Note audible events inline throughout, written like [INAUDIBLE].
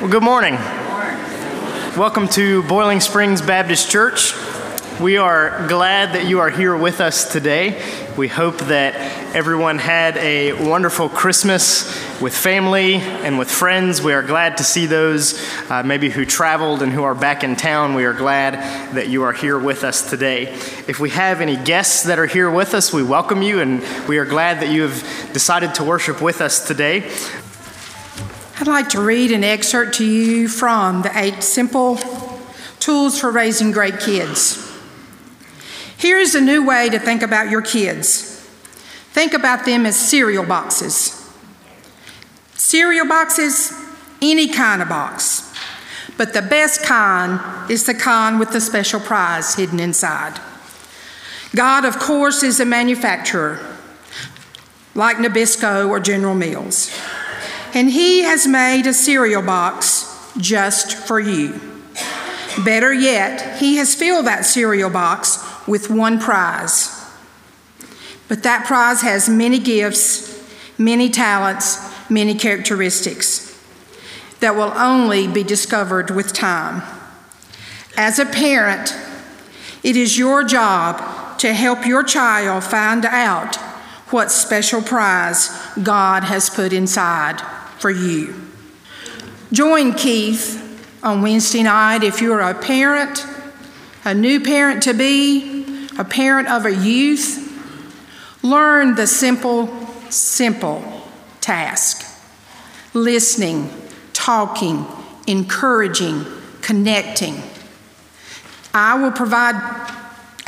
Well, good morning. Welcome to Boiling Springs Baptist Church. We are glad that you are here with us today. We hope that everyone had a wonderful Christmas with family and with friends. We are glad to see those uh, maybe who traveled and who are back in town. We are glad that you are here with us today. If we have any guests that are here with us, we welcome you and we are glad that you have decided to worship with us today. I'd like to read an excerpt to you from the Eight Simple Tools for Raising Great Kids. Here is a new way to think about your kids think about them as cereal boxes. Cereal boxes, any kind of box, but the best kind is the kind with the special prize hidden inside. God, of course, is a manufacturer, like Nabisco or General Mills and He has made a cereal box just for you. Better yet, He has filled that cereal box with one prize. But that prize has many gifts, many talents, many characteristics that will only be discovered with time. As a parent, it is your job to help your child find out what special prize God has put inside for you. Join Keith on Wednesday night if you're a parent, a new parent to be, a parent of a youth. Learn the simple, simple task listening, talking, encouraging, connecting. I will provide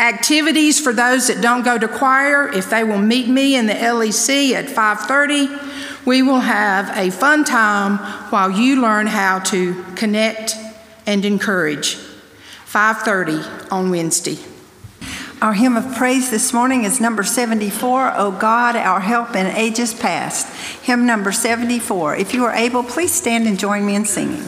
activities for those that don't go to choir if they will meet me in the LEC at 5:30 we will have a fun time while you learn how to connect and encourage. 5:30 on Wednesday. Our hymn of praise this morning is number 74, O God, our help in ages past. Hymn number 74. If you are able, please stand and join me in singing.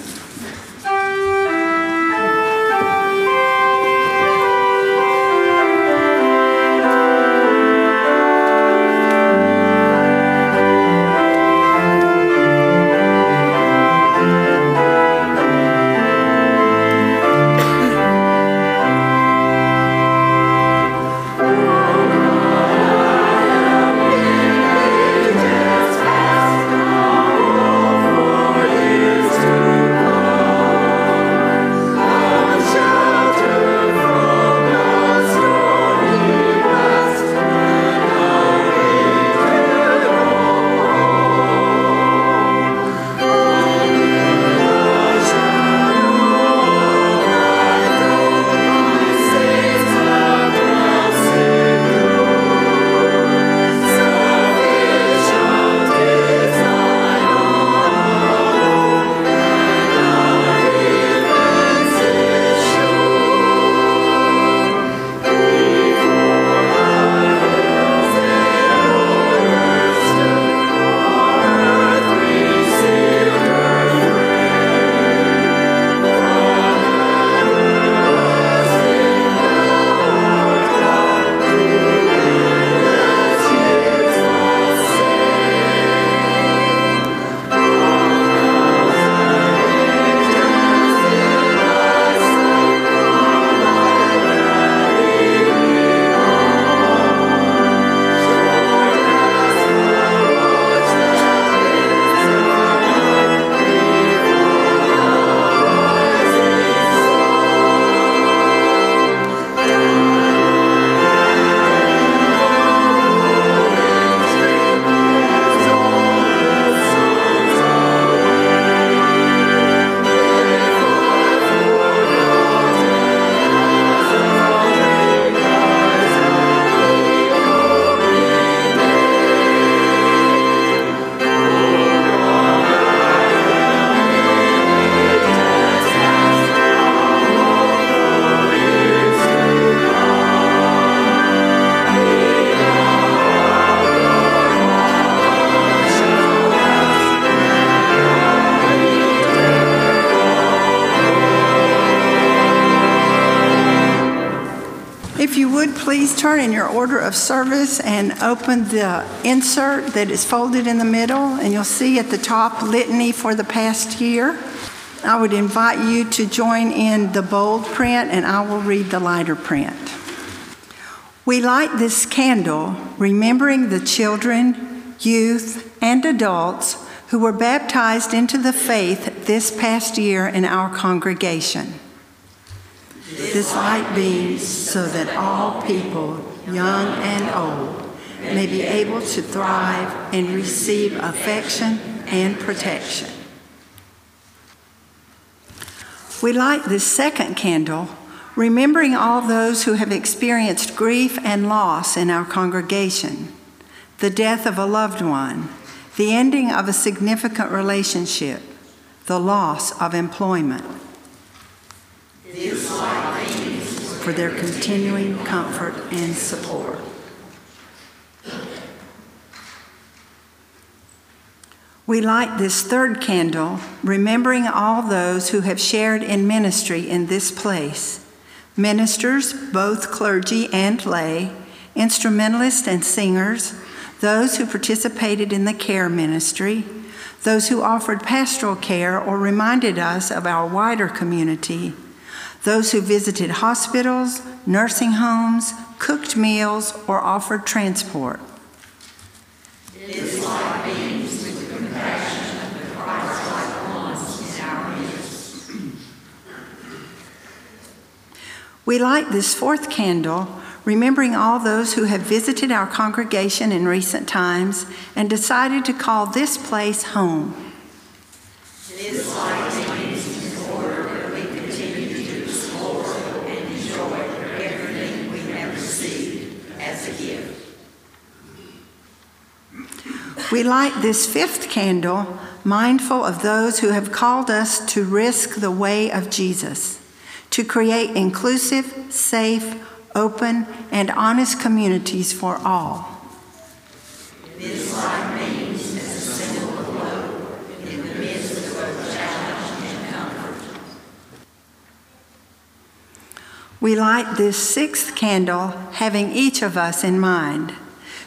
Turn in your order of service and open the insert that is folded in the middle, and you'll see at the top litany for the past year. I would invite you to join in the bold print and I will read the lighter print. We light this candle remembering the children, youth, and adults who were baptized into the faith this past year in our congregation. This light beams so that all people, young and old, may be able to thrive and receive affection and protection. We light this second candle, remembering all those who have experienced grief and loss in our congregation, the death of a loved one, the ending of a significant relationship, the loss of employment. For their continuing comfort and support. We light this third candle, remembering all those who have shared in ministry in this place ministers, both clergy and lay, instrumentalists and singers, those who participated in the care ministry, those who offered pastoral care or reminded us of our wider community, those who visited hospitals, nursing homes, cooked meals, or offered transport. We light this fourth candle, remembering all those who have visited our congregation in recent times and decided to call this place home. This light in order that we continue to explore and enjoy everything we have received as a gift. We light this fifth candle, mindful of those who have called us to risk the way of Jesus to create inclusive, safe, open, and honest communities for all. We light this sixth candle having each of us in mind,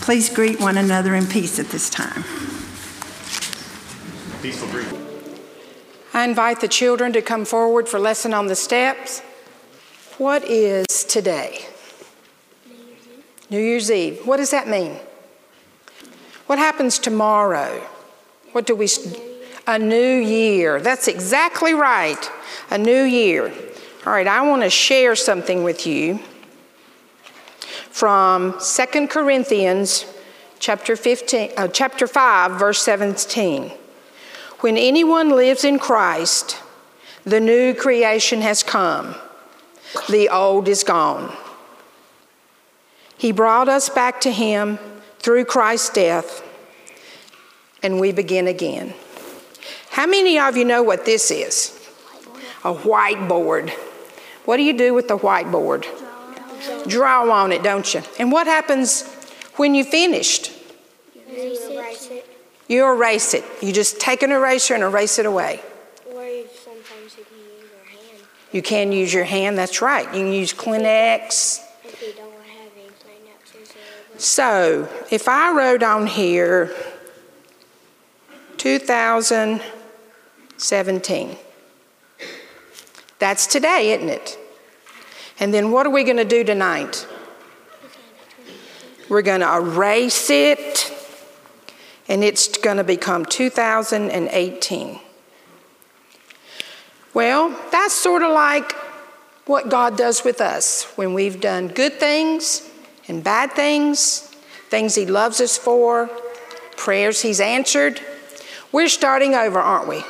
Please greet one another in peace at this time. Peaceful greeting. I invite the children to come forward for lesson on the steps. What is today? New Year's Eve. What does that mean? What happens tomorrow? What do we? A new year. That's exactly right. A new year. All right, I want to share something with you from Second Corinthians chapter 15 uh, chapter 5 verse 17. When anyone lives in Christ, the new creation has come. The old is gone. He brought us back to him through Christ's death and we begin again. How many of you know what this is? A whiteboard. What do you do with the whiteboard? Draw on it, don't you? And what happens when you finished? You erase it. You erase it. You just take an eraser and erase it away. Or sometimes you can use your hand. You can use your hand, that's right. You can use Kleenex. If you don't have any Kleenexes. So, if I wrote on here, 2017. That's today, isn't it? And then what are we going to do tonight? We're going to erase it, and it's going to become 2018. Well, that's sort of like what God does with us when we've done good things and bad things, things He loves us for, prayers He's answered. We're starting over, aren't we?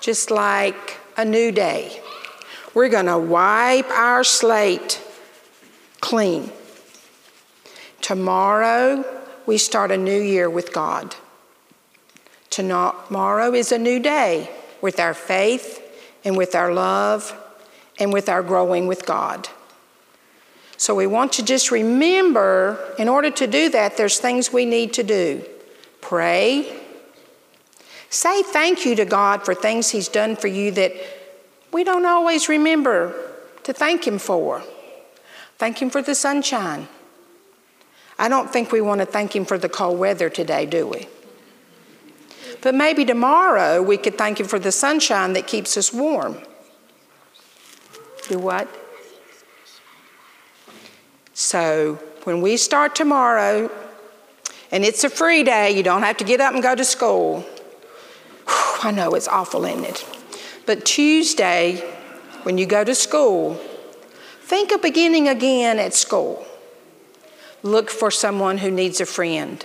Just like a new day. We're going to wipe our slate clean. Tomorrow, we start a new year with God. Tomorrow is a new day with our faith and with our love and with our growing with God. So we want to just remember, in order to do that, there's things we need to do pray, say thank you to God for things He's done for you that we don't always remember to thank Him for. Thank Him for the sunshine. I don't think we want to thank Him for the cold weather today, do we? But maybe tomorrow we could thank Him for the sunshine that keeps us warm. Do what? So when we start tomorrow, and it's a free day, you don't have to get up and go to school. Whew, I know it's awful, isn't it? But Tuesday, when you go to school, think of beginning again at school. Look for someone who needs a friend.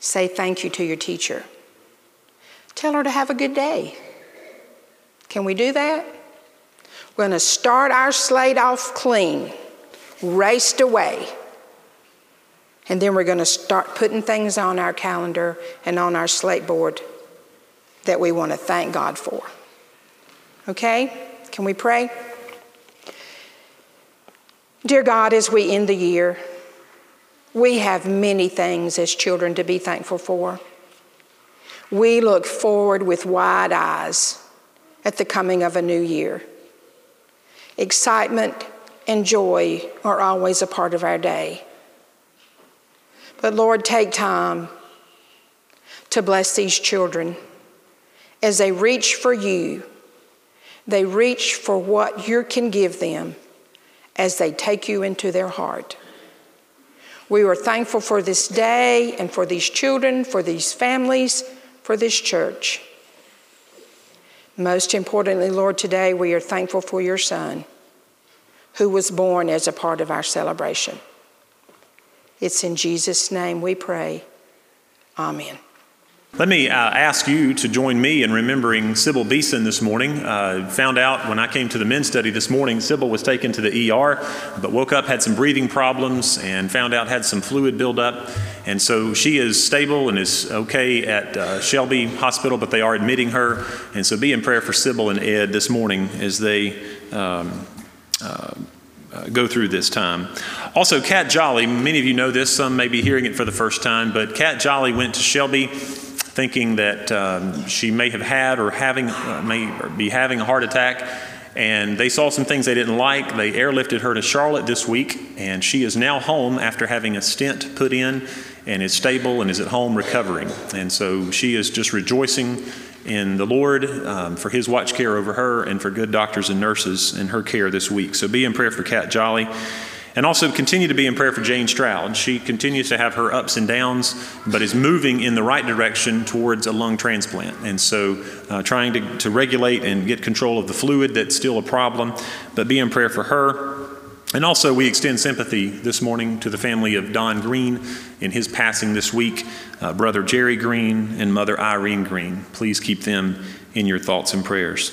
Say thank you to your teacher. Tell her to have a good day. Can we do that? We're going to start our slate off clean, raced away. And then we're going to start putting things on our calendar and on our slate board that we want to thank God for. Okay? Can we pray? Dear God, as we end the year, we have many things as children to be thankful for. We look forward with wide eyes at the coming of a new year. Excitement and joy are always a part of our day. But Lord, take time to bless these children as they reach for you. They reach for what you can give them as they take you into their heart. We are thankful for this day and for these children, for these families, for this church. Most importantly, Lord, today we are thankful for your Son who was born as a part of our celebration. It's in Jesus' name we pray. Amen. Let me uh, ask you to join me in remembering Sybil Beeson this morning. Uh, found out when I came to the men's study this morning, Sybil was taken to the ER, but woke up, had some breathing problems, and found out had some fluid buildup. And so she is stable and is okay at uh, Shelby Hospital, but they are admitting her. And so be in prayer for Sybil and Ed this morning as they. Um, uh, uh, go through this time. Also, Cat Jolly, many of you know this, some may be hearing it for the first time, but Cat Jolly went to Shelby thinking that um, she may have had or having uh, may be having a heart attack and they saw some things they didn't like. They airlifted her to Charlotte this week, and she is now home after having a stent put in and is stable and is at home recovering. And so she is just rejoicing in the Lord um, for His watch care over her and for good doctors and nurses in her care this week. So be in prayer for Cat Jolly. And also continue to be in prayer for Jane Stroud. She continues to have her ups and downs, but is moving in the right direction towards a lung transplant. And so uh, trying to, to regulate and get control of the fluid that's still a problem, but be in prayer for her. And also, we extend sympathy this morning to the family of Don Green in his passing this week, uh, brother Jerry Green and mother Irene Green. Please keep them in your thoughts and prayers.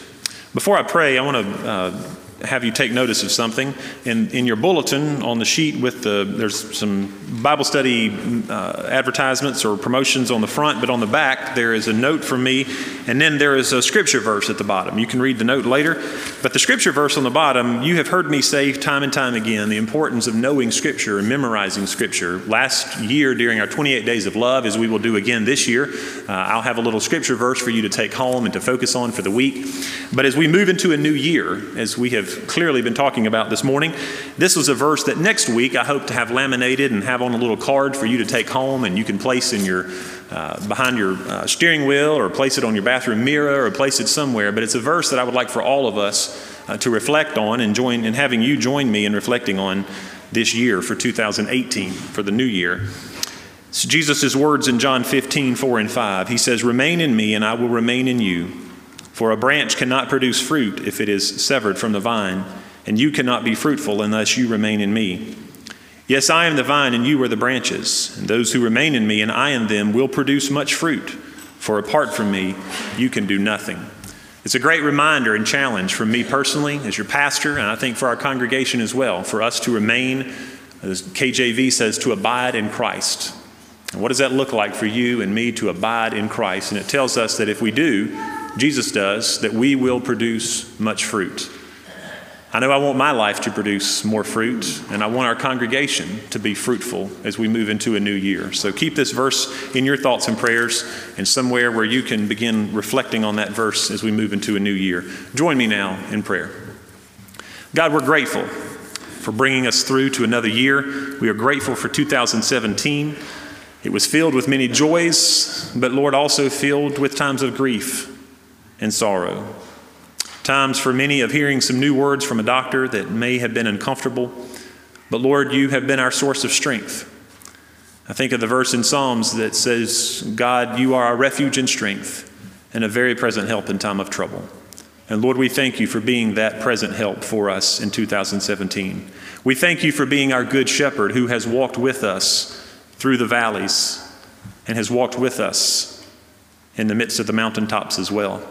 Before I pray, I want to uh, have you take notice of something. In, in your bulletin on the sheet with the, there's some Bible study uh, advertisements or promotions on the front, but on the back there is a note from me, and then there is a scripture verse at the bottom. You can read the note later, but the scripture verse on the bottom, you have heard me say time and time again the importance of knowing scripture and memorizing scripture. Last year during our 28 days of love, as we will do again this year, uh, I'll have a little scripture verse for you to take home and to focus on for the week. But as we move into a new year, as we have clearly been talking about this morning. This was a verse that next week I hope to have laminated and have on a little card for you to take home and you can place in your uh, behind your uh, steering wheel or place it on your bathroom mirror or place it somewhere. But it's a verse that I would like for all of us uh, to reflect on and join and having you join me in reflecting on this year for 2018 for the new year. It's Jesus' words in John 15, 4 and 5. He says, Remain in me, and I will remain in you. For a branch cannot produce fruit if it is severed from the vine, and you cannot be fruitful unless you remain in me. Yes, I am the vine, and you are the branches, and those who remain in me and I in them will produce much fruit, for apart from me, you can do nothing. It's a great reminder and challenge for me personally as your pastor, and I think for our congregation as well, for us to remain, as KJV says, to abide in Christ, And what does that look like for you and me to abide in Christ? And it tells us that if we do, Jesus does, that we will produce much fruit. I know I want my life to produce more fruit, and I want our congregation to be fruitful as we move into a new year. So keep this verse in your thoughts and prayers and somewhere where you can begin reflecting on that verse as we move into a new year. Join me now in prayer. God, we're grateful for bringing us through to another year. We are grateful for 2017. It was filled with many joys, but Lord, also filled with times of grief and sorrow. Times for many of hearing some new words from a doctor that may have been uncomfortable, but Lord, you have been our source of strength. I think of the verse in Psalms that says, God, you are our refuge and strength and a very present help in time of trouble. And Lord, we thank you for being that present help for us in 2017. We thank you for being our good shepherd who has walked with us through the valleys and has walked with us in the midst of the mountaintops as well.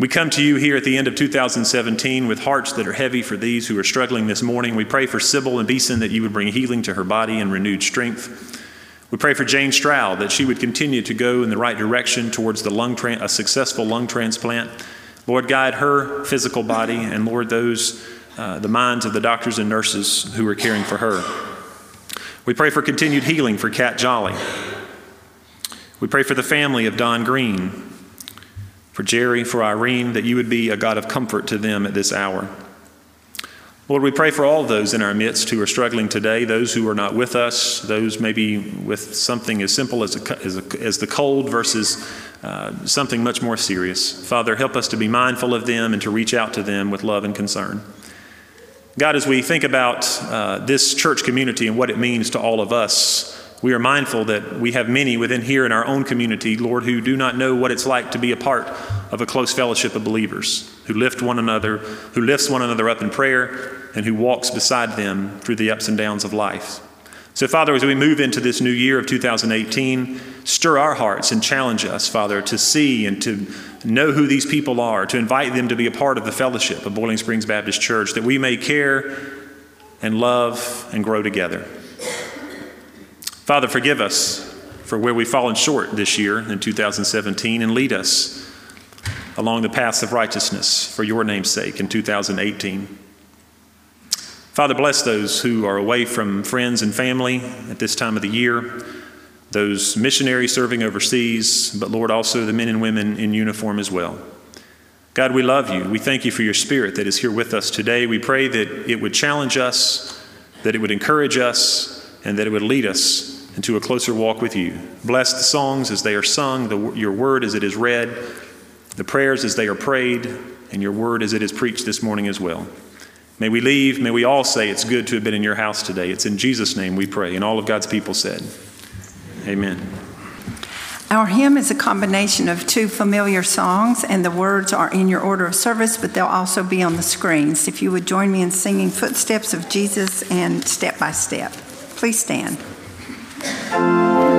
We come to you here at the end of 2017 with hearts that are heavy for these who are struggling this morning. We pray for Sybil and Beeson that you would bring healing to her body and renewed strength. We pray for Jane Stroud that she would continue to go in the right direction towards the lung tra- a successful lung transplant. Lord, guide her physical body, and Lord, those uh, the minds of the doctors and nurses who are caring for her. We pray for continued healing for Kat Jolly. We pray for the family of Don Green for Jerry, for Irene, that you would be a God of comfort to them at this hour. Lord, we pray for all those in our midst who are struggling today, those who are not with us, those maybe with something as simple as, a, as, a, as the cold versus uh, something much more serious. Father, help us to be mindful of them and to reach out to them with love and concern. God, as we think about uh, this church community and what it means to all of us, we are mindful that we have many within here in our own community, Lord, who do not know what it's like to be a part of a close fellowship of believers, who lift one another, who lifts one another up in prayer, and who walks beside them through the ups and downs of life. So, Father, as we move into this new year of 2018, stir our hearts and challenge us, Father, to see and to know who these people are, to invite them to be a part of the fellowship of Boiling Springs Baptist Church, that we may care and love and grow together. Father, forgive us for where we've fallen short this year in 2017 and lead us along the paths of righteousness for your name's sake in 2018. Father, bless those who are away from friends and family at this time of the year, those missionaries serving overseas, but Lord, also the men and women in uniform as well. God, we love you. We thank you for your spirit that is here with us today. We pray that it would challenge us, that it would encourage us, and that it would lead us and to a closer walk with you. Bless the songs as they are sung, the, your word as it is read, the prayers as they are prayed, and your word as it is preached this morning as well. May we leave, may we all say it's good to have been in your house today. It's in Jesus' name we pray. And all of God's people said, Amen. Our hymn is a combination of two familiar songs, and the words are in your order of service, but they'll also be on the screens. If you would join me in singing Footsteps of Jesus and Step by Step. Please stand. Thank you.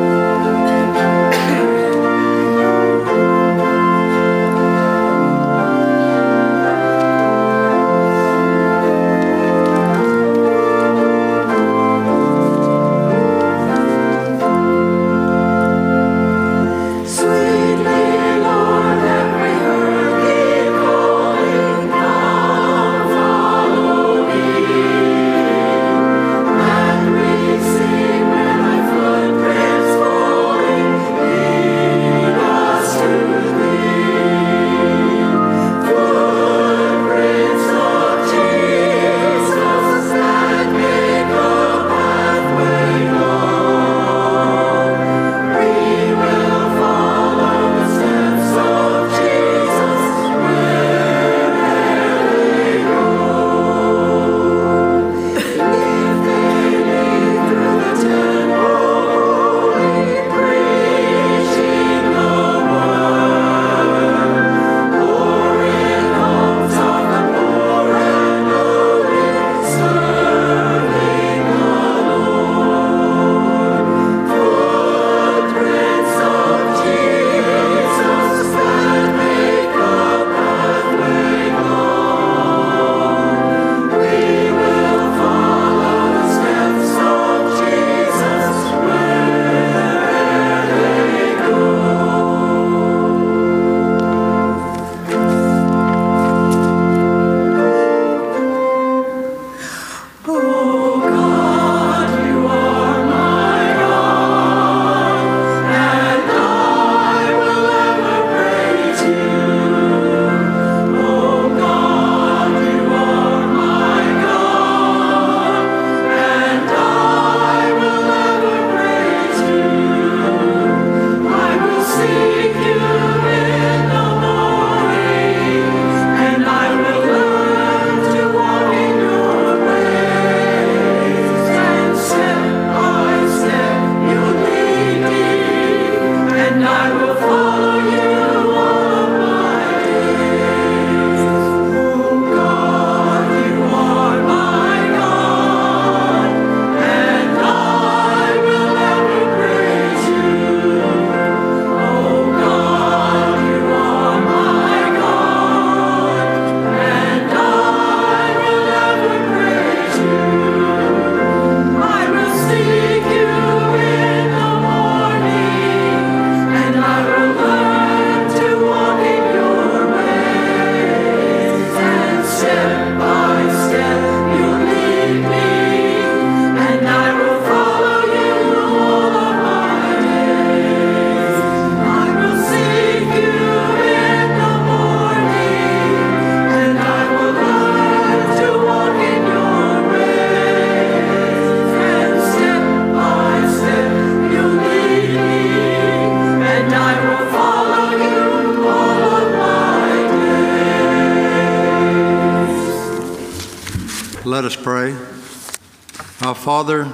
Father,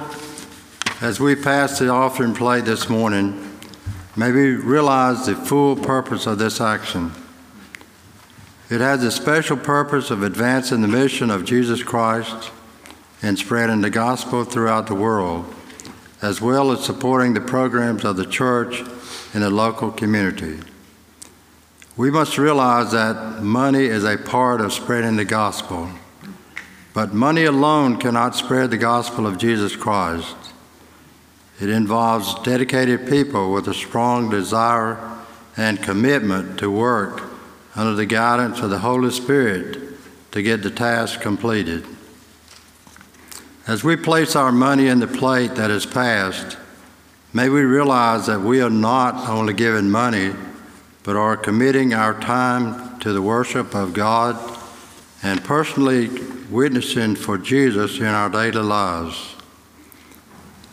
as we pass the offering plate this morning, may we realize the full purpose of this action. It has a special purpose of advancing the mission of Jesus Christ and spreading the gospel throughout the world, as well as supporting the programs of the church in the local community. We must realize that money is a part of spreading the gospel, but money alone cannot spread the gospel of Jesus Christ. It involves dedicated people with a strong desire and commitment to work under the guidance of the Holy Spirit to get the task completed. As we place our money in the plate that is passed, may we realize that we are not only giving money, but are committing our time to the worship of God and personally witnessing for Jesus in our daily lives.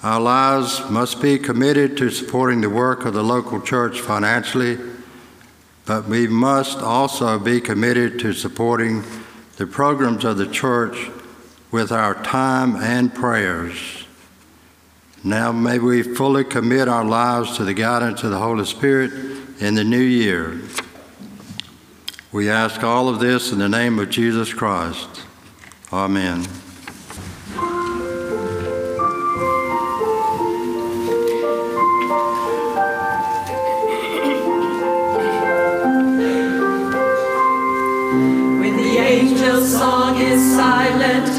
Our lives must be committed to supporting the work of the local church financially, but we must also be committed to supporting the programs of the church with our time and prayers. Now may we fully commit our lives to the guidance of the Holy Spirit in the new year. We ask all of this in the name of Jesus Christ. Amen. When the angel's song is silent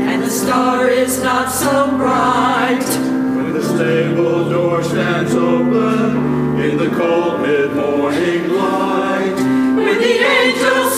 and the star is not so bright. When the stable door stands open in the cold mid morning light. When the angel's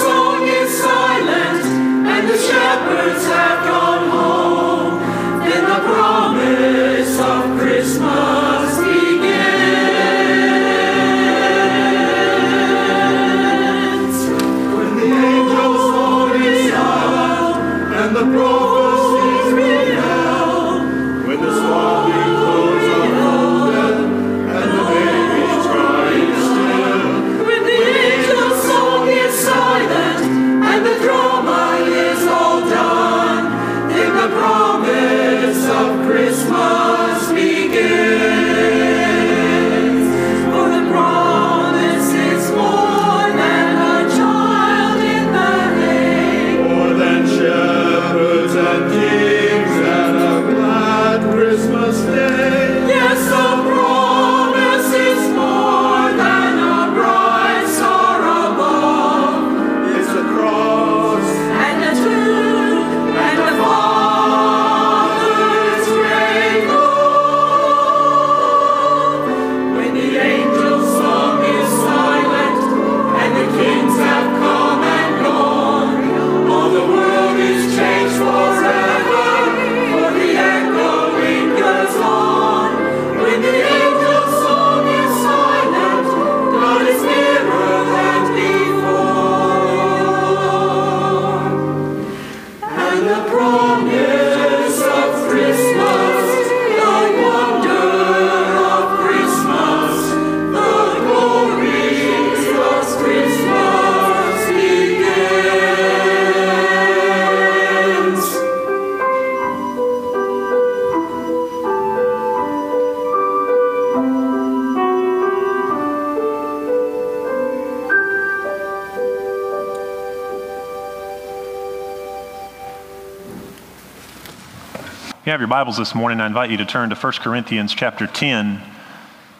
have your Bibles this morning, I invite you to turn to 1 Corinthians chapter 10.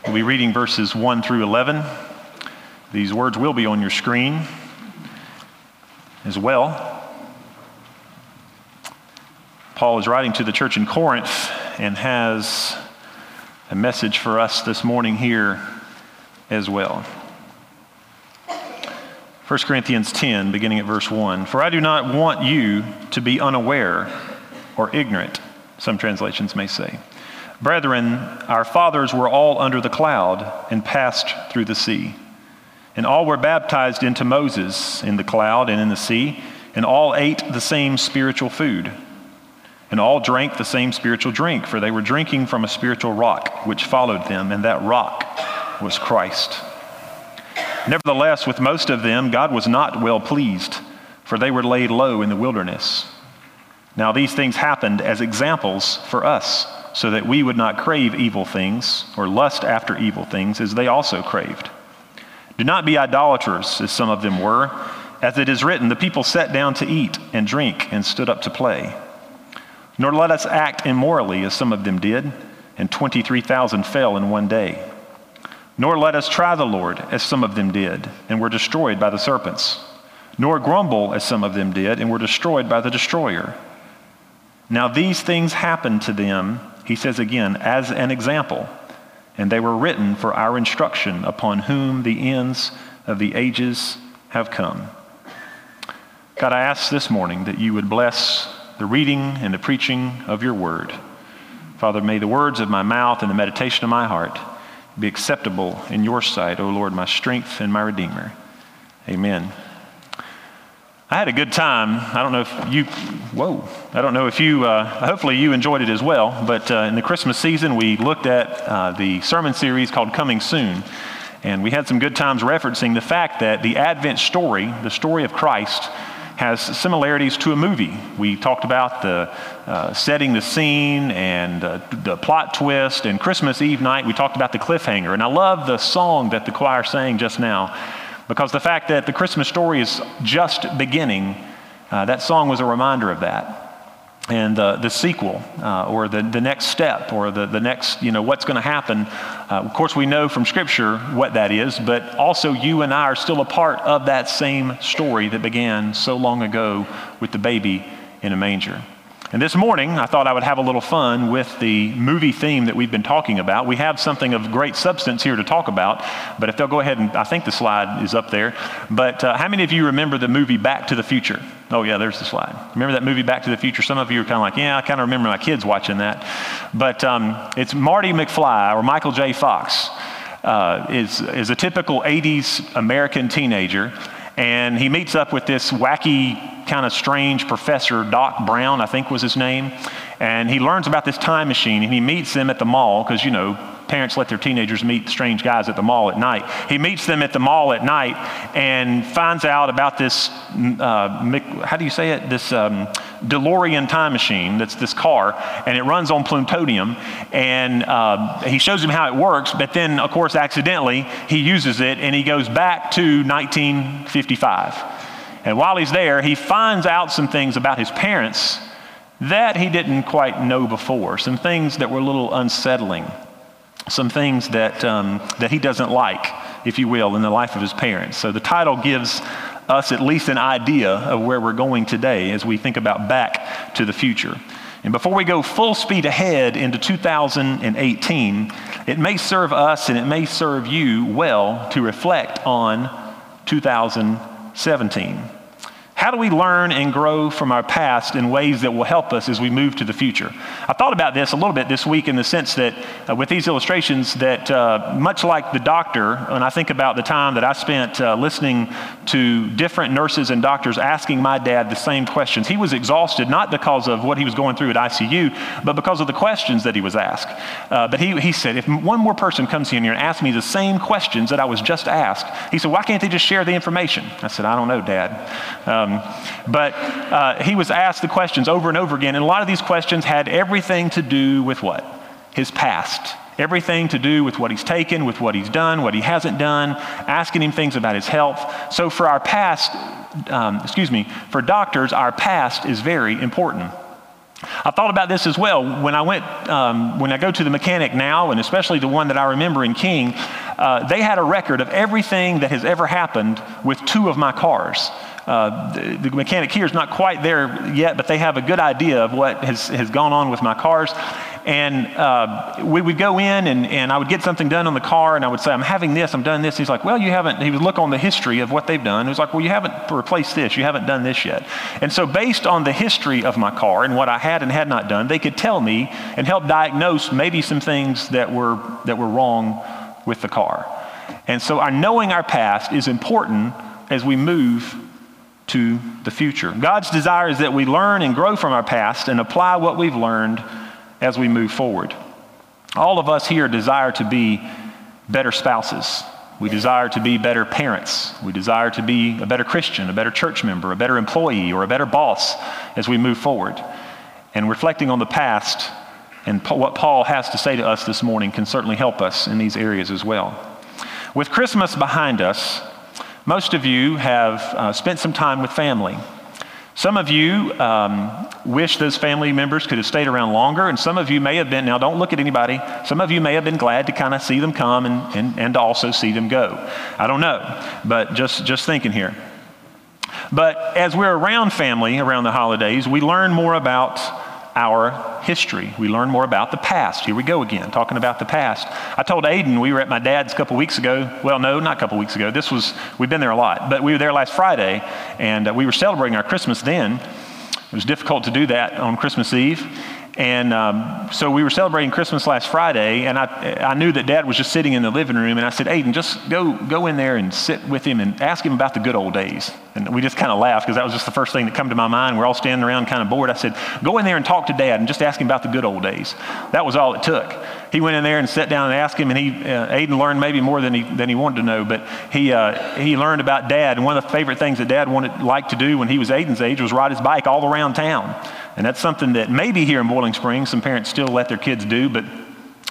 We'll be reading verses 1 through 11. These words will be on your screen as well. Paul is writing to the church in Corinth and has a message for us this morning here as well. 1 Corinthians 10, beginning at verse 1. For I do not want you to be unaware or ignorant, some translations may say. Brethren, our fathers were all under the cloud and passed through the sea. And all were baptized into Moses in the cloud and in the sea, and all ate the same spiritual food. And all drank the same spiritual drink, for they were drinking from a spiritual rock which followed them, and that rock was Christ. Nevertheless, with most of them, God was not well pleased, for they were laid low in the wilderness. Now, these things happened as examples for us, so that we would not crave evil things or lust after evil things as they also craved. Do not be idolaters, as some of them were. As it is written, the people sat down to eat and drink and stood up to play. Nor let us act immorally, as some of them did, and 23,000 fell in one day. Nor let us try the Lord, as some of them did, and were destroyed by the serpents. Nor grumble, as some of them did, and were destroyed by the destroyer. Now these things happened to them, he says again, as an example, and they were written for our instruction, upon whom the ends of the ages have come. God, I ask this morning that you would bless the reading and the preaching of your word. Father, may the words of my mouth and the meditation of my heart be acceptable in your sight, O Lord, my strength and my redeemer. Amen. I had a good time. I don't know if you, whoa, I don't know if you, uh, hopefully you enjoyed it as well. But uh, in the Christmas season, we looked at uh, the sermon series called Coming Soon. And we had some good times referencing the fact that the Advent story, the story of Christ, has similarities to a movie. We talked about the uh, setting the scene and uh, the plot twist, and Christmas Eve night, we talked about the cliffhanger. And I love the song that the choir sang just now because the fact that the Christmas story is just beginning, uh, that song was a reminder of that. And uh, the sequel, uh, or the, the next step, or the, the next, you know, what's going to happen. Uh, of course, we know from Scripture what that is, but also you and I are still a part of that same story that began so long ago with the baby in a manger. And this morning, I thought I would have a little fun with the movie theme that we've been talking about. We have something of great substance here to talk about, but if they'll go ahead and, I think the slide is up there. But uh, how many of you remember the movie Back to the Future? Oh, yeah, there's the slide. Remember that movie Back to the Future? Some of you are kind of like, yeah, I kind of remember my kids watching that. But um, it's Marty McFly or Michael J. Fox. Uh, is, is a typical 80s American teenager, and he meets up with this wacky kind of strange professor, Doc Brown, I think was his name. And he learns about this time machine and he meets them at the mall because, you know, parents let their teenagers meet strange guys at the mall at night. He meets them at the mall at night and finds out about this, uh, how do you say it? This um, DeLorean time machine that's this car, and it runs on plutonium. And uh, he shows him how it works, but then, of course, accidentally, he uses it and he goes back to 1955. And while he's there, he finds out some things about his parents that he didn't quite know before, some things that were a little unsettling, some things that, um, that he doesn't like, if you will, in the life of his parents. So the title gives us at least an idea of where we're going today as we think about back to the future. And before we go full speed ahead into 2018, it may serve us and it may serve you well to reflect on 2017. How do we learn and grow from our past in ways that will help us as we move to the future? I thought about this a little bit this week in the sense that uh, with these illustrations, that uh, much like the doctor, when I think about the time that I spent uh, listening to different nurses and doctors asking my dad the same questions, he was exhausted not because of what he was going through at ICU, but because of the questions that he was asked. Uh, but he, he said, if one more person comes in here and asks me the same questions that I was just asked, he said, why can't they just share the information? I said, I don't know, Dad. Um, um, but uh, he was asked the questions over and over again, and a lot of these questions had everything to do with what? His past. Everything to do with what he's taken, with what he's done, what he hasn't done, asking him things about his health. So, for our past, um, excuse me, for doctors, our past is very important. I thought about this as well when I went, um, when I go to the mechanic now, and especially the one that I remember in King, uh, they had a record of everything that has ever happened with two of my cars. Uh, the, the, mechanic here is not quite there yet, but they have a good idea of what has, has gone on with my cars. And uh, we would go in and, and I would get something done on the car and I would say, I'm having this, I'm done this. He's like, well, you haven't, he would look on the history of what they've done. He was like, well, you haven't replaced this, you haven't done this yet. And so based on the history of my car and what I had and had not done, they could tell me and help diagnose maybe some things that were, that were wrong with the car. And so our knowing our past is important as we move to the future. God's desire is that we learn and grow from our past and apply what we've learned as we move forward. All of us here desire to be better spouses. We desire to be better parents. We desire to be a better Christian, a better church member, a better employee, or a better boss as we move forward. And reflecting on the past and what Paul has to say to us this morning can certainly help us in these areas as well. With Christmas behind us, most of you have uh, spent some time with family. Some of you um, wish those family members could have stayed around longer, and some of you may have been, now don't look at anybody, some of you may have been glad to kind of see them come and, and, and to also see them go. I don't know, but just, just thinking here. But as we're around family around the holidays, we learn more about our history. We learn more about the past. Here we go again, talking about the past. I told Aiden we were at my dad's a couple weeks ago. Well, no, not a couple weeks ago. This was, we've been there a lot, but we were there last Friday, and uh, we were celebrating our Christmas then. It was difficult to do that on Christmas Eve. And um, so we were celebrating Christmas last Friday, and I, I knew that Dad was just sitting in the living room, and I said, Aiden, just go, go in there and sit with him and ask him about the good old days. And we just kind of laughed because that was just the first thing that come to my mind. We're all standing around kind of bored. I said, go in there and talk to Dad and just ask him about the good old days. That was all it took. He went in there and sat down and asked him, and he, uh, Aiden learned maybe more than he, than he wanted to know, but he, uh, he learned about Dad. And one of the favorite things that Dad wanted, liked to do when he was Aiden's age was ride his bike all around town. And that's something that maybe here in Boiling Springs, some parents still let their kids do, but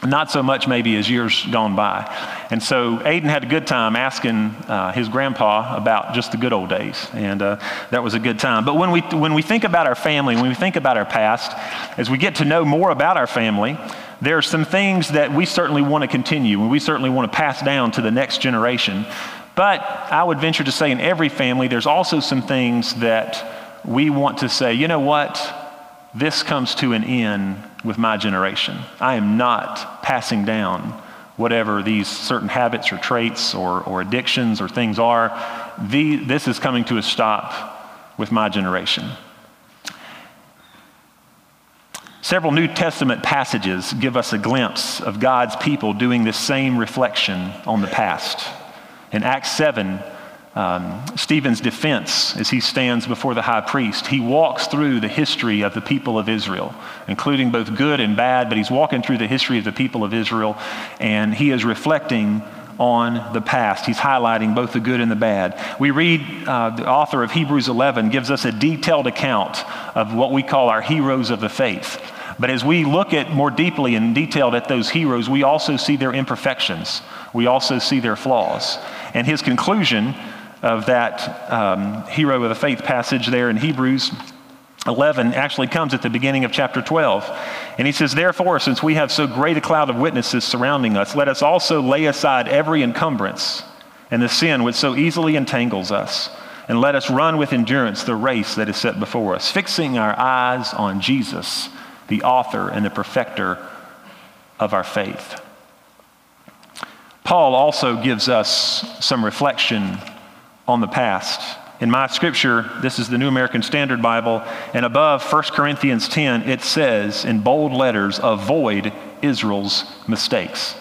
not so much maybe as years gone by. And so Aiden had a good time asking uh, his grandpa about just the good old days. And uh, that was a good time. But when we, when we think about our family, when we think about our past, as we get to know more about our family, there are some things that we certainly want to continue and we certainly want to pass down to the next generation. But I would venture to say in every family, there's also some things that we want to say, you know what? This comes to an end with my generation. I am not passing down whatever these certain habits or traits or, or addictions or things are. The, this is coming to a stop with my generation. Several New Testament passages give us a glimpse of God's people doing this same reflection on the past. In Acts 7, um, Stephen's defense as he stands before the high priest. He walks through the history of the people of Israel, including both good and bad, but he's walking through the history of the people of Israel, and he is reflecting on the past. He's highlighting both the good and the bad. We read uh, the author of Hebrews 11 gives us a detailed account of what we call our heroes of the faith. But as we look at more deeply and detailed at those heroes, we also see their imperfections. We also see their flaws. And his conclusion of that um, hero of the faith passage there in Hebrews 11 actually comes at the beginning of chapter 12. And he says, Therefore, since we have so great a cloud of witnesses surrounding us, let us also lay aside every encumbrance and the sin which so easily entangles us. And let us run with endurance the race that is set before us, fixing our eyes on Jesus, the author and the perfecter of our faith. Paul also gives us some reflection on the past. In my scripture, this is the New American Standard Bible, and above 1 Corinthians 10, it says in bold letters, avoid Israel's mistakes.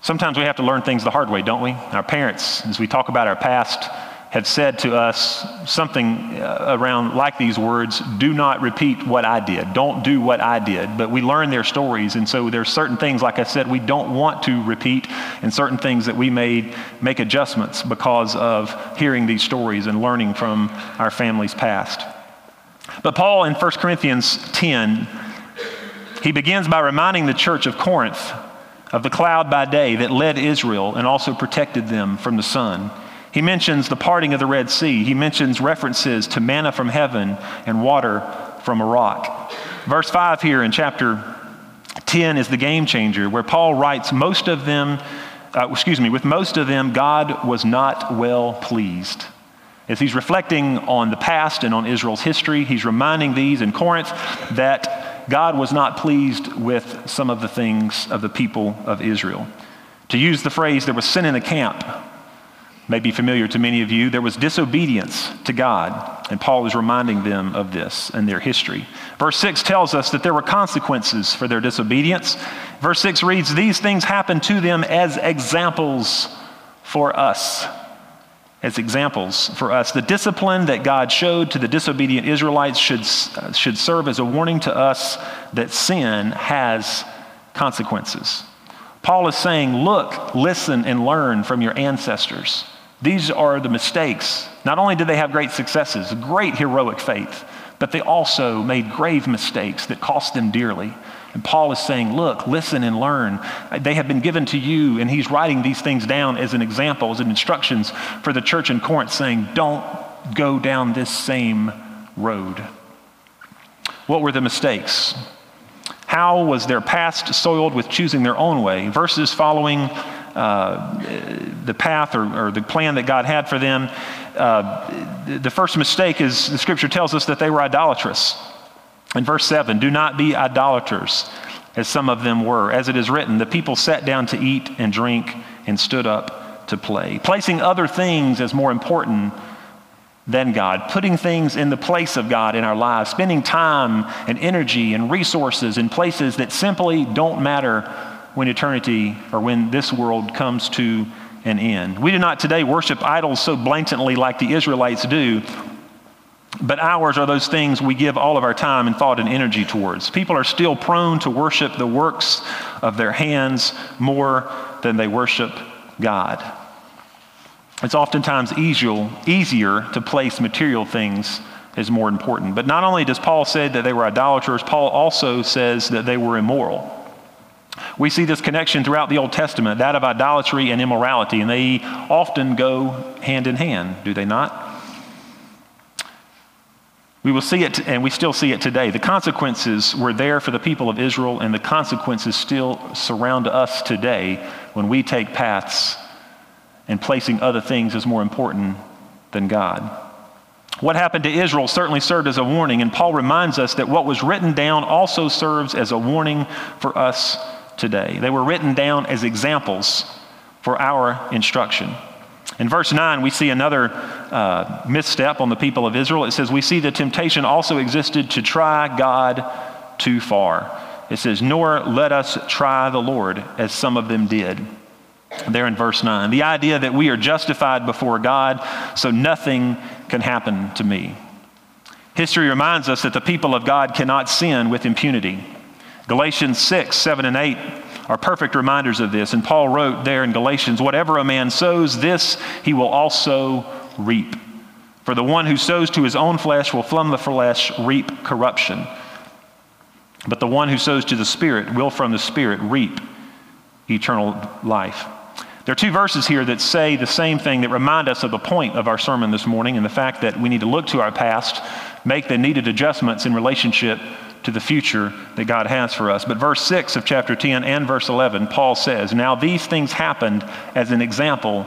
Sometimes we have to learn things the hard way, don't we? Our parents, as we talk about our past, had said to us something uh, around like these words do not repeat what I did. Don't do what I did. But we learn their stories. And so there's certain things, like I said, we don't want to repeat, and certain things that we may make adjustments because of hearing these stories and learning from our family's past. But Paul in 1 Corinthians 10, he begins by reminding the church of Corinth of the cloud by day that led Israel and also protected them from the sun. He mentions the parting of the Red Sea. He mentions references to manna from heaven and water from a rock. Verse 5 here in chapter 10 is the game changer, where Paul writes, Most of them, uh, excuse me, with most of them, God was not well pleased. As he's reflecting on the past and on Israel's history, he's reminding these in Corinth that God was not pleased with some of the things of the people of Israel. To use the phrase, there was sin in the camp may be familiar to many of you, there was disobedience to God. And Paul is reminding them of this and their history. Verse 6 tells us that there were consequences for their disobedience. Verse 6 reads, These things happened to them as examples for us. As examples for us. The discipline that God showed to the disobedient Israelites should, uh, should serve as a warning to us that sin has consequences. Paul is saying, Look, listen, and learn from your ancestors. These are the mistakes. Not only did they have great successes, great heroic faith, but they also made grave mistakes that cost them dearly. And Paul is saying, Look, listen and learn. They have been given to you, and he's writing these things down as an example, as an instructions for the church in Corinth, saying, Don't go down this same road. What were the mistakes? How was their past soiled with choosing their own way versus following uh, the path or, or, the plan that God had for them? Uh, the first mistake is the scripture tells us that they were idolatrous. In verse 7, do not be idolaters, as some of them were. As it is written, the people sat down to eat and drink and stood up to play. Placing other things as more important than God, putting things in the place of God in our lives, spending time and energy and resources in places that simply don't matter when eternity or when this world comes to an end. We do not today worship idols so blatantly like the Israelites do, but ours are those things we give all of our time and thought and energy towards. People are still prone to worship the works of their hands more than they worship God. It's oftentimes easier, easier to place material things as more important. But not only does Paul say that they were idolaters, Paul also says that they were immoral. We see this connection throughout the Old Testament, that of idolatry and immorality, and they often go hand in hand, do they not? We will see it, and we still see it today. The consequences were there for the people of Israel, and the consequences still surround us today when we take paths and placing other things as more important than God. What happened to Israel certainly served as a warning, and Paul reminds us that what was written down also serves as a warning for us today. They were written down as examples for our instruction. In verse 9, we see another uh, misstep on the people of Israel. It says, We see the temptation also existed to try God too far. It says, Nor let us try the Lord, as some of them did there in verse 9. The idea that we are justified before God, so nothing can happen to me. History reminds us that the people of God cannot sin with impunity. Galatians 6, 7, and 8 are perfect reminders of this. And Paul wrote there in Galatians, Whatever a man sows, this he will also reap. For the one who sows to his own flesh will from the flesh reap corruption. But the one who sows to the Spirit will from the Spirit reap eternal life. There are two verses here that say the same thing that remind us of the point of our sermon this morning and the fact that we need to look to our past, make the needed adjustments in relationship to the future that God has for us. But verse 6 of chapter 10 and verse 11, Paul says, Now these things happened as an example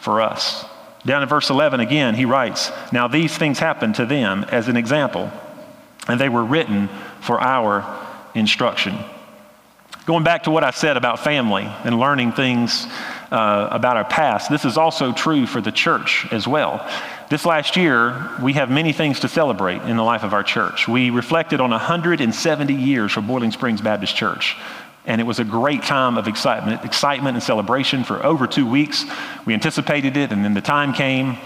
for us. Down in verse 11 again, he writes, Now these things happened to them as an example, and they were written for our instruction. Going back to what I said about family and learning things uh, about our past, this is also true for the church as well. This last year, we have many things to celebrate in the life of our church. We reflected on 170 years for Boiling Springs Baptist Church. And it was a great time of excitement, excitement and celebration for over two weeks. We anticipated it, and then the time came.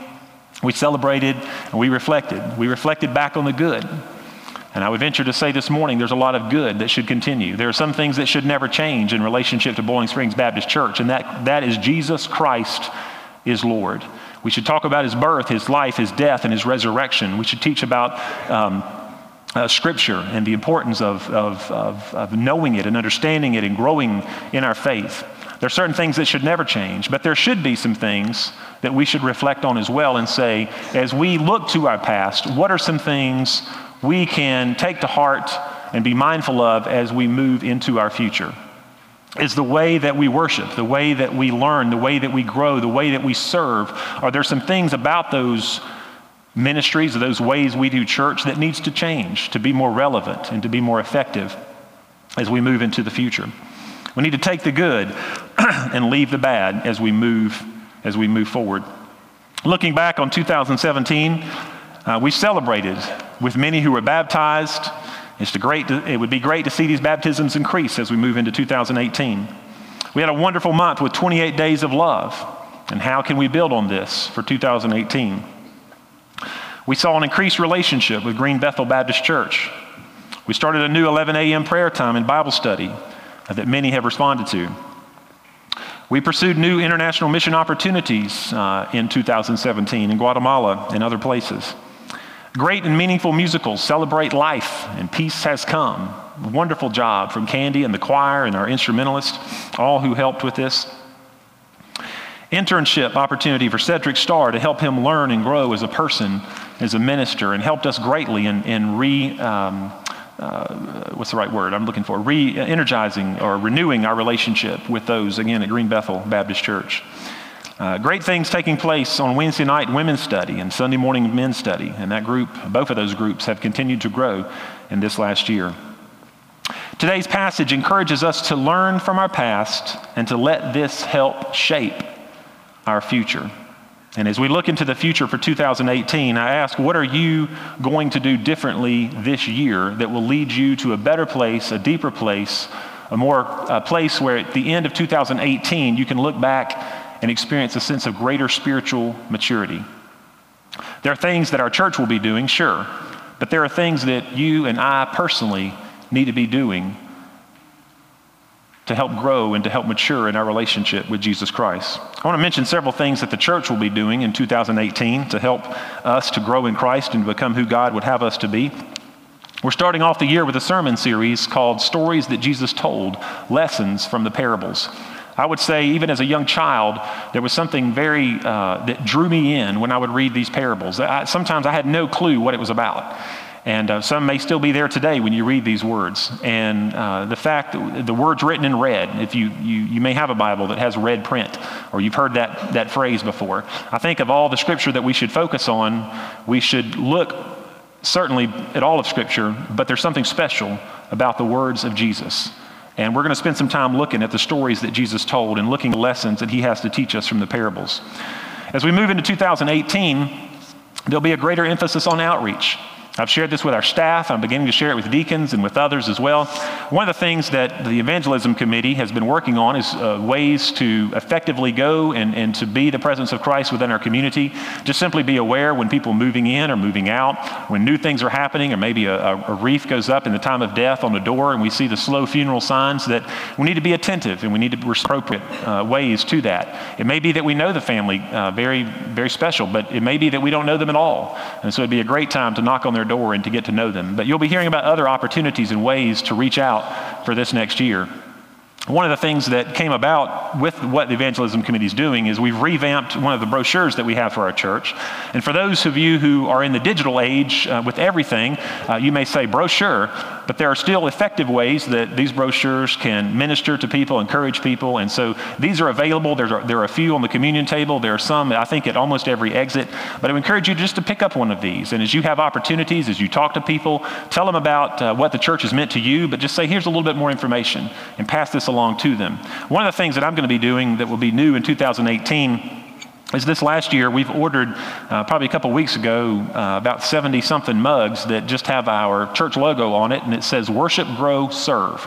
We celebrated and we reflected. We reflected back on the good. And I would venture to say this morning there's a lot of good that should continue. There are some things that should never change in relationship to Boiling Springs Baptist Church, and that, that is Jesus Christ is Lord. We should talk about his birth, his life, his death, and his resurrection. We should teach about um, uh, Scripture and the importance of, of, of, of knowing it and understanding it and growing in our faith. There are certain things that should never change, but there should be some things that we should reflect on as well and say, as we look to our past, what are some things we can take to heart and be mindful of as we move into our future. Is the way that we worship, the way that we learn, the way that we grow, the way that we serve. Are there some things about those ministries or those ways we do church that needs to change to be more relevant and to be more effective as we move into the future? We need to take the good [CLEARS THROAT] and leave the bad as we move as we move forward. Looking back on 2017, uh, we celebrated with many who were baptized. It's great it would be great to see these baptisms increase as we move into 2018. We had a wonderful month with 28 days of love. And how can we build on this for 2018? We saw an increased relationship with Green Bethel Baptist Church. We started a new 11 a.m. prayer time and Bible study that many have responded to. We pursued new international mission opportunities uh, in 2017 in Guatemala and other places. Great and meaningful musicals celebrate life and peace has come. Wonderful job from Candy and the choir and our instrumentalists, all who helped with this. Internship opportunity for Cedric Starr to help him learn and grow as a person, as a minister, and helped us greatly in, in re, um, uh, what's the right word I'm looking for? Re energizing or renewing our relationship with those, again, at Green Bethel Baptist Church. Uh, great things taking place on Wednesday night women's study and Sunday morning men's study. And that group, both of those groups, have continued to grow in this last year. Today's passage encourages us to learn from our past and to let this help shape our future. And as we look into the future for 2018, I ask, what are you going to do differently this year that will lead you to a better place, a deeper place, a more a place where at the end of 2018 you can look back and experience a sense of greater spiritual maturity? There are things that our church will be doing, sure, but there are things that you and I personally need to be doing to help grow and to help mature in our relationship with Jesus Christ. I want to mention several things that the church will be doing in 2018 to help us to grow in Christ and to become who God would have us to be. We're starting off the year with a sermon series called Stories That Jesus Told Lessons from the Parables. I would say, even as a young child, there was something very uh, that drew me in when I would read these parables. I, sometimes I had no clue what it was about. And uh, some may still be there today when you read these words. And uh, the fact that the words written in red, if you, you, you may have a Bible that has red print, or you've heard that, that phrase before, I think of all the scripture that we should focus on, we should look certainly at all of Scripture, but there's something special about the words of Jesus. And we're going to spend some time looking at the stories that Jesus told and looking at lessons that he has to teach us from the parables. As we move into 2018, there'll be a greater emphasis on outreach. I've shared this with our staff. I'm beginning to share it with deacons and with others as well. One of the things that the evangelism committee has been working on is uh, ways to effectively go and, and to be the presence of Christ within our community. Just simply be aware when people moving in or moving out, when new things are happening, or maybe a, a, wreath goes up in the time of death on the door, and we see the slow funeral signs, that we need to be attentive and we need to be appropriate uh, ways to that. It may be that we know the family uh, very, very special, but it may be that we don't know them at all. And so it'd be a great time to knock on their door and to get to know them. But you'll be hearing about other opportunities and ways to reach out for this next year. One of the things that came about with what the evangelism committee is doing is we've revamped one of the brochures that we have for our church. And for those of you who are in the digital age uh, with everything, uh, you may say brochure, but there are still effective ways that these brochures can minister to people, encourage people. And so these are available. There's a, there are a few on the communion table. There are some, I think, at almost every exit. But I would encourage you just to pick up one of these. And as you have opportunities, as you talk to people, tell them about uh, what the church has meant to you, but just say, here's a little bit more information and pass this along to them. One of the things that I'm going to be doing that will be new in 2018 is this last year we've ordered uh, probably a couple weeks ago uh, about 70 something mugs that just have our church logo on it and it says worship grow serve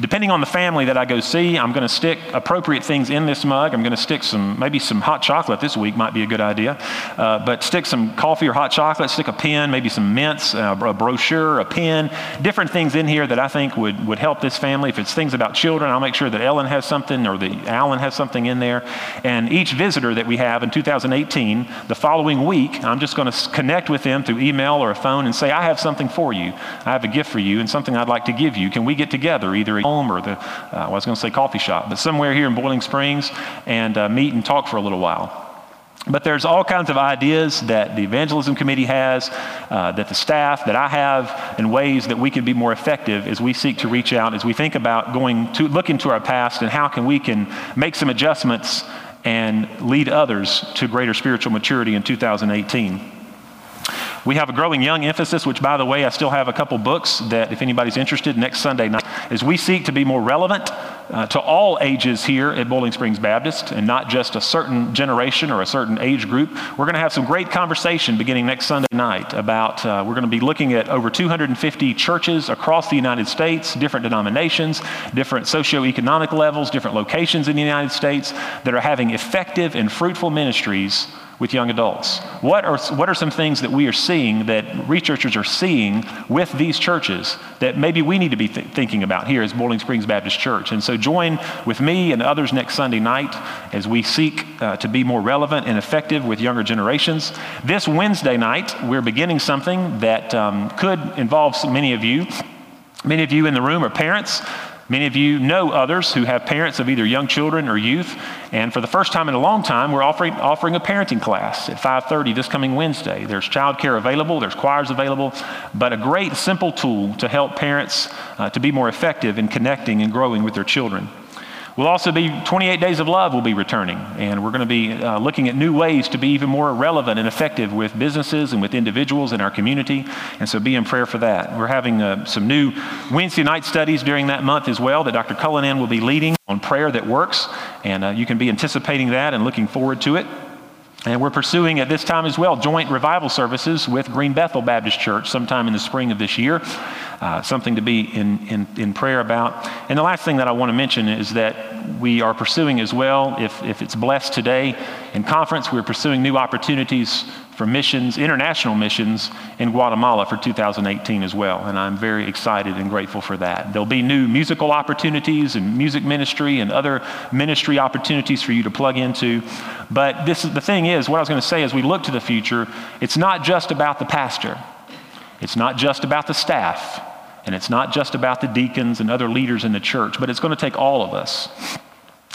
Depending on the family that I go see, I'm going to stick appropriate things in this mug. I'm going to stick some, maybe some hot chocolate this week might be a good idea. Uh, but stick some coffee or hot chocolate, stick a pen, maybe some mints, uh, a brochure, a pen, different things in here that I think would, would help this family. If it's things about children, I'll make sure that Ellen has something or the Alan has something in there. And each visitor that we have in 2018, the following week, I'm just going to connect with them through email or a phone and say, I have something for you. I have a gift for you and something I'd like to give you. Can we get together either home or the, uh, well, I was going to say coffee shop, but somewhere here in Boiling Springs and uh, meet and talk for a little while. But there's all kinds of ideas that the evangelism committee has, uh, that the staff, that I have, and ways that we can be more effective as we seek to reach out, as we think about going to look into our past and how can we can make some adjustments and lead others to greater spiritual maturity in 2018. We have a growing young emphasis, which, by the way, I still have a couple books that, if anybody's interested, next Sunday night, as we seek to be more relevant uh, to all ages here at Boiling Springs Baptist and not just a certain generation or a certain age group. We're going to have some great conversation beginning next Sunday night about, uh, we're going to be looking at over 250 churches across the United States, different denominations, different socioeconomic levels, different locations in the United States that are having effective and fruitful ministries with young adults? What are, what are some things that we are seeing, that researchers are seeing with these churches that maybe we need to be th- thinking about here as Boiling Springs Baptist Church? And so join with me and others next Sunday night as we seek uh, to be more relevant and effective with younger generations. This Wednesday night, we're beginning something that um, could involve many of you. Many of you in the room are parents. Many of you know others who have parents of either young children or youth, and for the first time in a long time, we're offering, offering a parenting class at 5:30 this coming Wednesday. There's childcare available, there's choirs available, but a great simple tool to help parents uh, to be more effective in connecting and growing with their children. We'll also be 28 Days of Love will be returning, and we're going to be uh, looking at new ways to be even more relevant and effective with businesses and with individuals in our community. And so be in prayer for that. We're having uh, some new Wednesday night studies during that month as well that Dr. Cullinan will be leading on prayer that works, and uh, you can be anticipating that and looking forward to it. And we're pursuing at this time as well joint revival services with Green Bethel Baptist Church sometime in the spring of this year. Uh, something to be in, in, in prayer about. And the last thing that I want to mention is that we are pursuing as well, if, if it's blessed today in conference, we're pursuing new opportunities for missions, international missions in Guatemala for 2018 as well. And I'm very excited and grateful for that. There'll be new musical opportunities and music ministry and other ministry opportunities for you to plug into. But this is the thing is, what I was going to say as we look to the future, it's not just about the pastor. It's not just about the staff. And it's not just about the deacons and other leaders in the church, but it's going to take all of us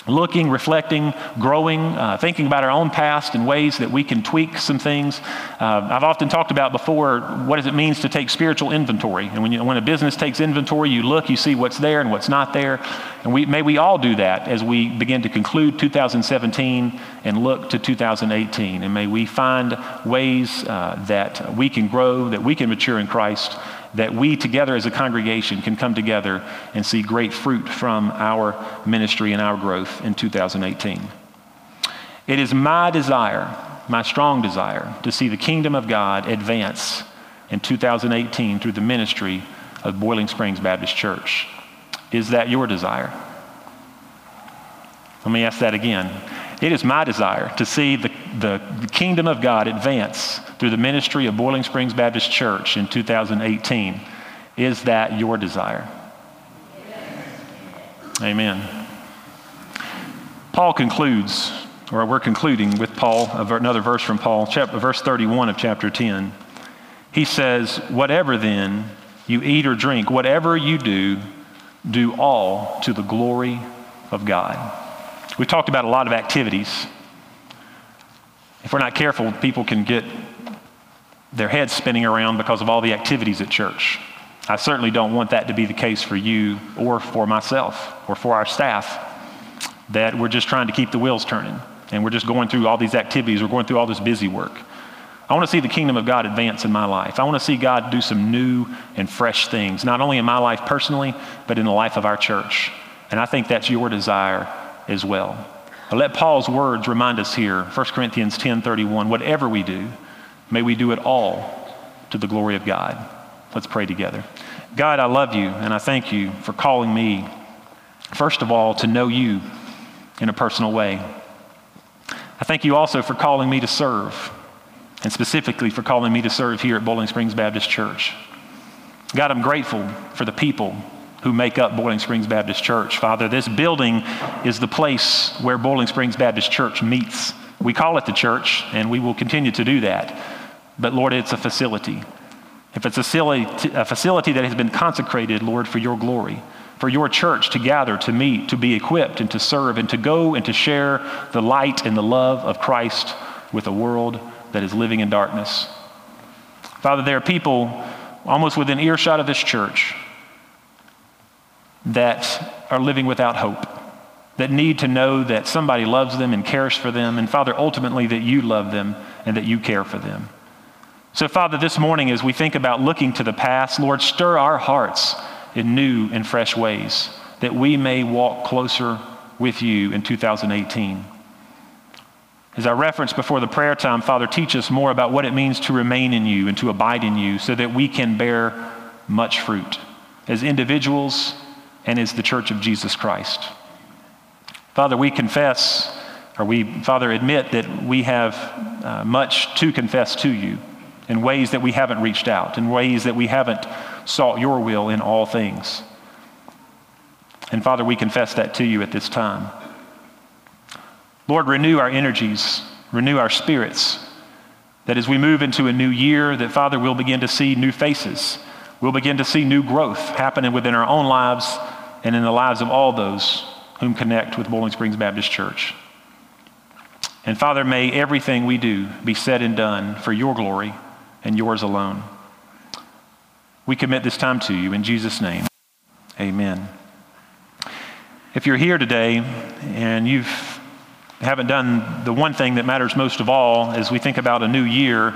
looking, reflecting, growing, uh, thinking about our own past and ways that we can tweak some things. Uh, I've often talked about before what does it means to take spiritual inventory. And when, you, when a business takes inventory, you look, you see what's there and what's not there. And we, may we all do that as we begin to conclude 2017 and look to 2018. And may we find ways uh, that we can grow, that we can mature in Christ that we together as a congregation can come together and see great fruit from our ministry and our growth in 2018. It is my desire, my strong desire, to see the kingdom of God advance in 2018 through the ministry of Boiling Springs Baptist Church. Is that your desire? Let me ask that again. It is my desire to see the, the, kingdom of God advance through the ministry of Boiling Springs Baptist Church in 2018. Is that your desire? Amen. Paul concludes, or we're concluding with Paul, another verse from Paul, chapter, verse 31 of chapter 10. He says, Whatever then you eat or drink, whatever you do, do all to the glory of God. We talked about a lot of activities. If we're not careful, people can get their heads spinning around because of all the activities at church. I certainly don't want that to be the case for you or for myself or for our staff, that we're just trying to keep the wheels turning and we're just going through all these activities, we're going through all this busy work. I want to see the kingdom of God advance in my life. I want to see God do some new and fresh things, not only in my life personally, but in the life of our church. And I think that's your desire as well. But let Paul's words remind us here, 1 Corinthians 10:31, whatever we do, may we do it all to the glory of God. Let's pray together. God, I love you and I thank you for calling me, first of all, to know you in a personal way. I thank you also for calling me to serve, and specifically for calling me to serve here at Boiling Springs Baptist Church. God, I'm grateful for the people who make up Boiling Springs Baptist Church. Father, this building is the place where Boiling Springs Baptist Church meets. We call it the church, and we will continue to do that. But Lord, it's a facility. If it's a facility, a facility that has been consecrated, Lord, for your glory, for your church to gather, to meet, to be equipped, and to serve, and to go and to share the light and the love of Christ with a world that is living in darkness. Father, there are people almost within earshot of this church that are living without hope, that need to know that somebody loves them and cares for them, and Father, ultimately that you love them and that you care for them. So, Father, this morning as we think about looking to the past, Lord, stir our hearts in new and fresh ways that we may walk closer with you in 2018. As I referenced before the prayer time, Father, teach us more about what it means to remain in you and to abide in you so that we can bear much fruit as individuals and is the church of Jesus Christ. Father, we confess, or we, Father, admit that we have uh, much to confess to you in ways that we haven't reached out, in ways that we haven't sought your will in all things. And Father, we confess that to you at this time. Lord, renew our energies, renew our spirits, that as we move into a new year, that Father, we'll begin to see new faces. We'll begin to see new growth happening within our own lives and in the lives of all those whom connect with Boiling Springs Baptist Church. And Father, may everything we do be said and done for your glory and yours alone. We commit this time to you in Jesus' name. Amen. If you're here today and you haven't done the one thing that matters most of all as we think about a new year,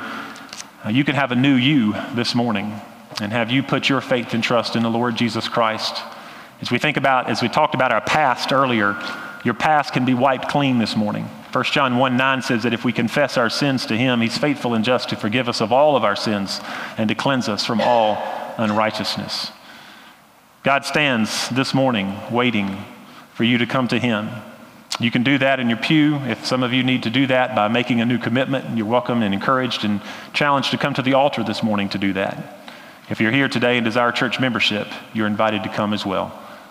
uh, you can have a new you this morning and have you put your faith and trust in the Lord Jesus Christ. As we think about, as we talked about our past earlier, your past can be wiped clean this morning. 1 John 1 9 says that if we confess our sins to him, he's faithful and just to forgive us of all of our sins and to cleanse us from all unrighteousness. God stands this morning waiting for you to come to him. You can do that in your pew. If some of you need to do that by making a new commitment, you're welcome and encouraged and challenged to come to the altar this morning to do that. If you're here today and desire church membership, you're invited to come as well.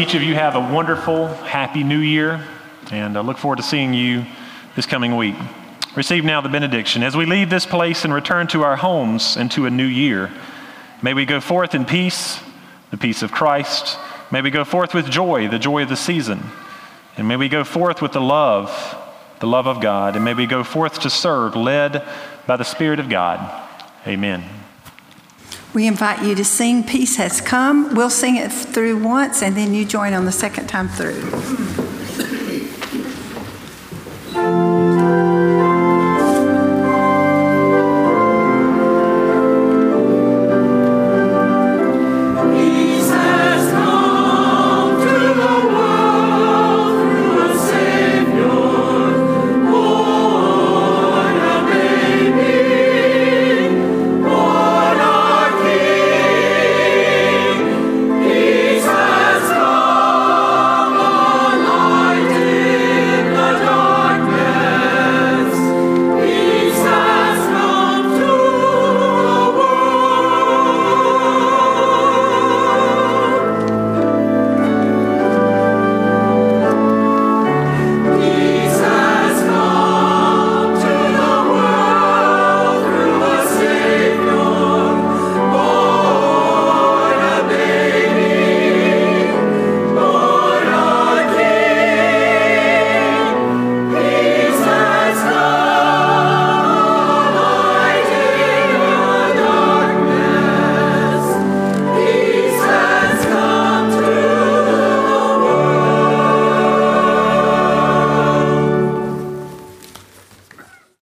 Each of you have a wonderful, happy new year, and I look forward to seeing you this coming week. Receive now the benediction. As we leave this place and return to our homes and to a new year, may we go forth in peace, the peace of Christ. May we go forth with joy, the joy of the season. And may we go forth with the love, the love of God. And may we go forth to serve, led by the Spirit of God. Amen. We invite you to sing Peace Has Come. We'll sing it through once and then you join on the second time through.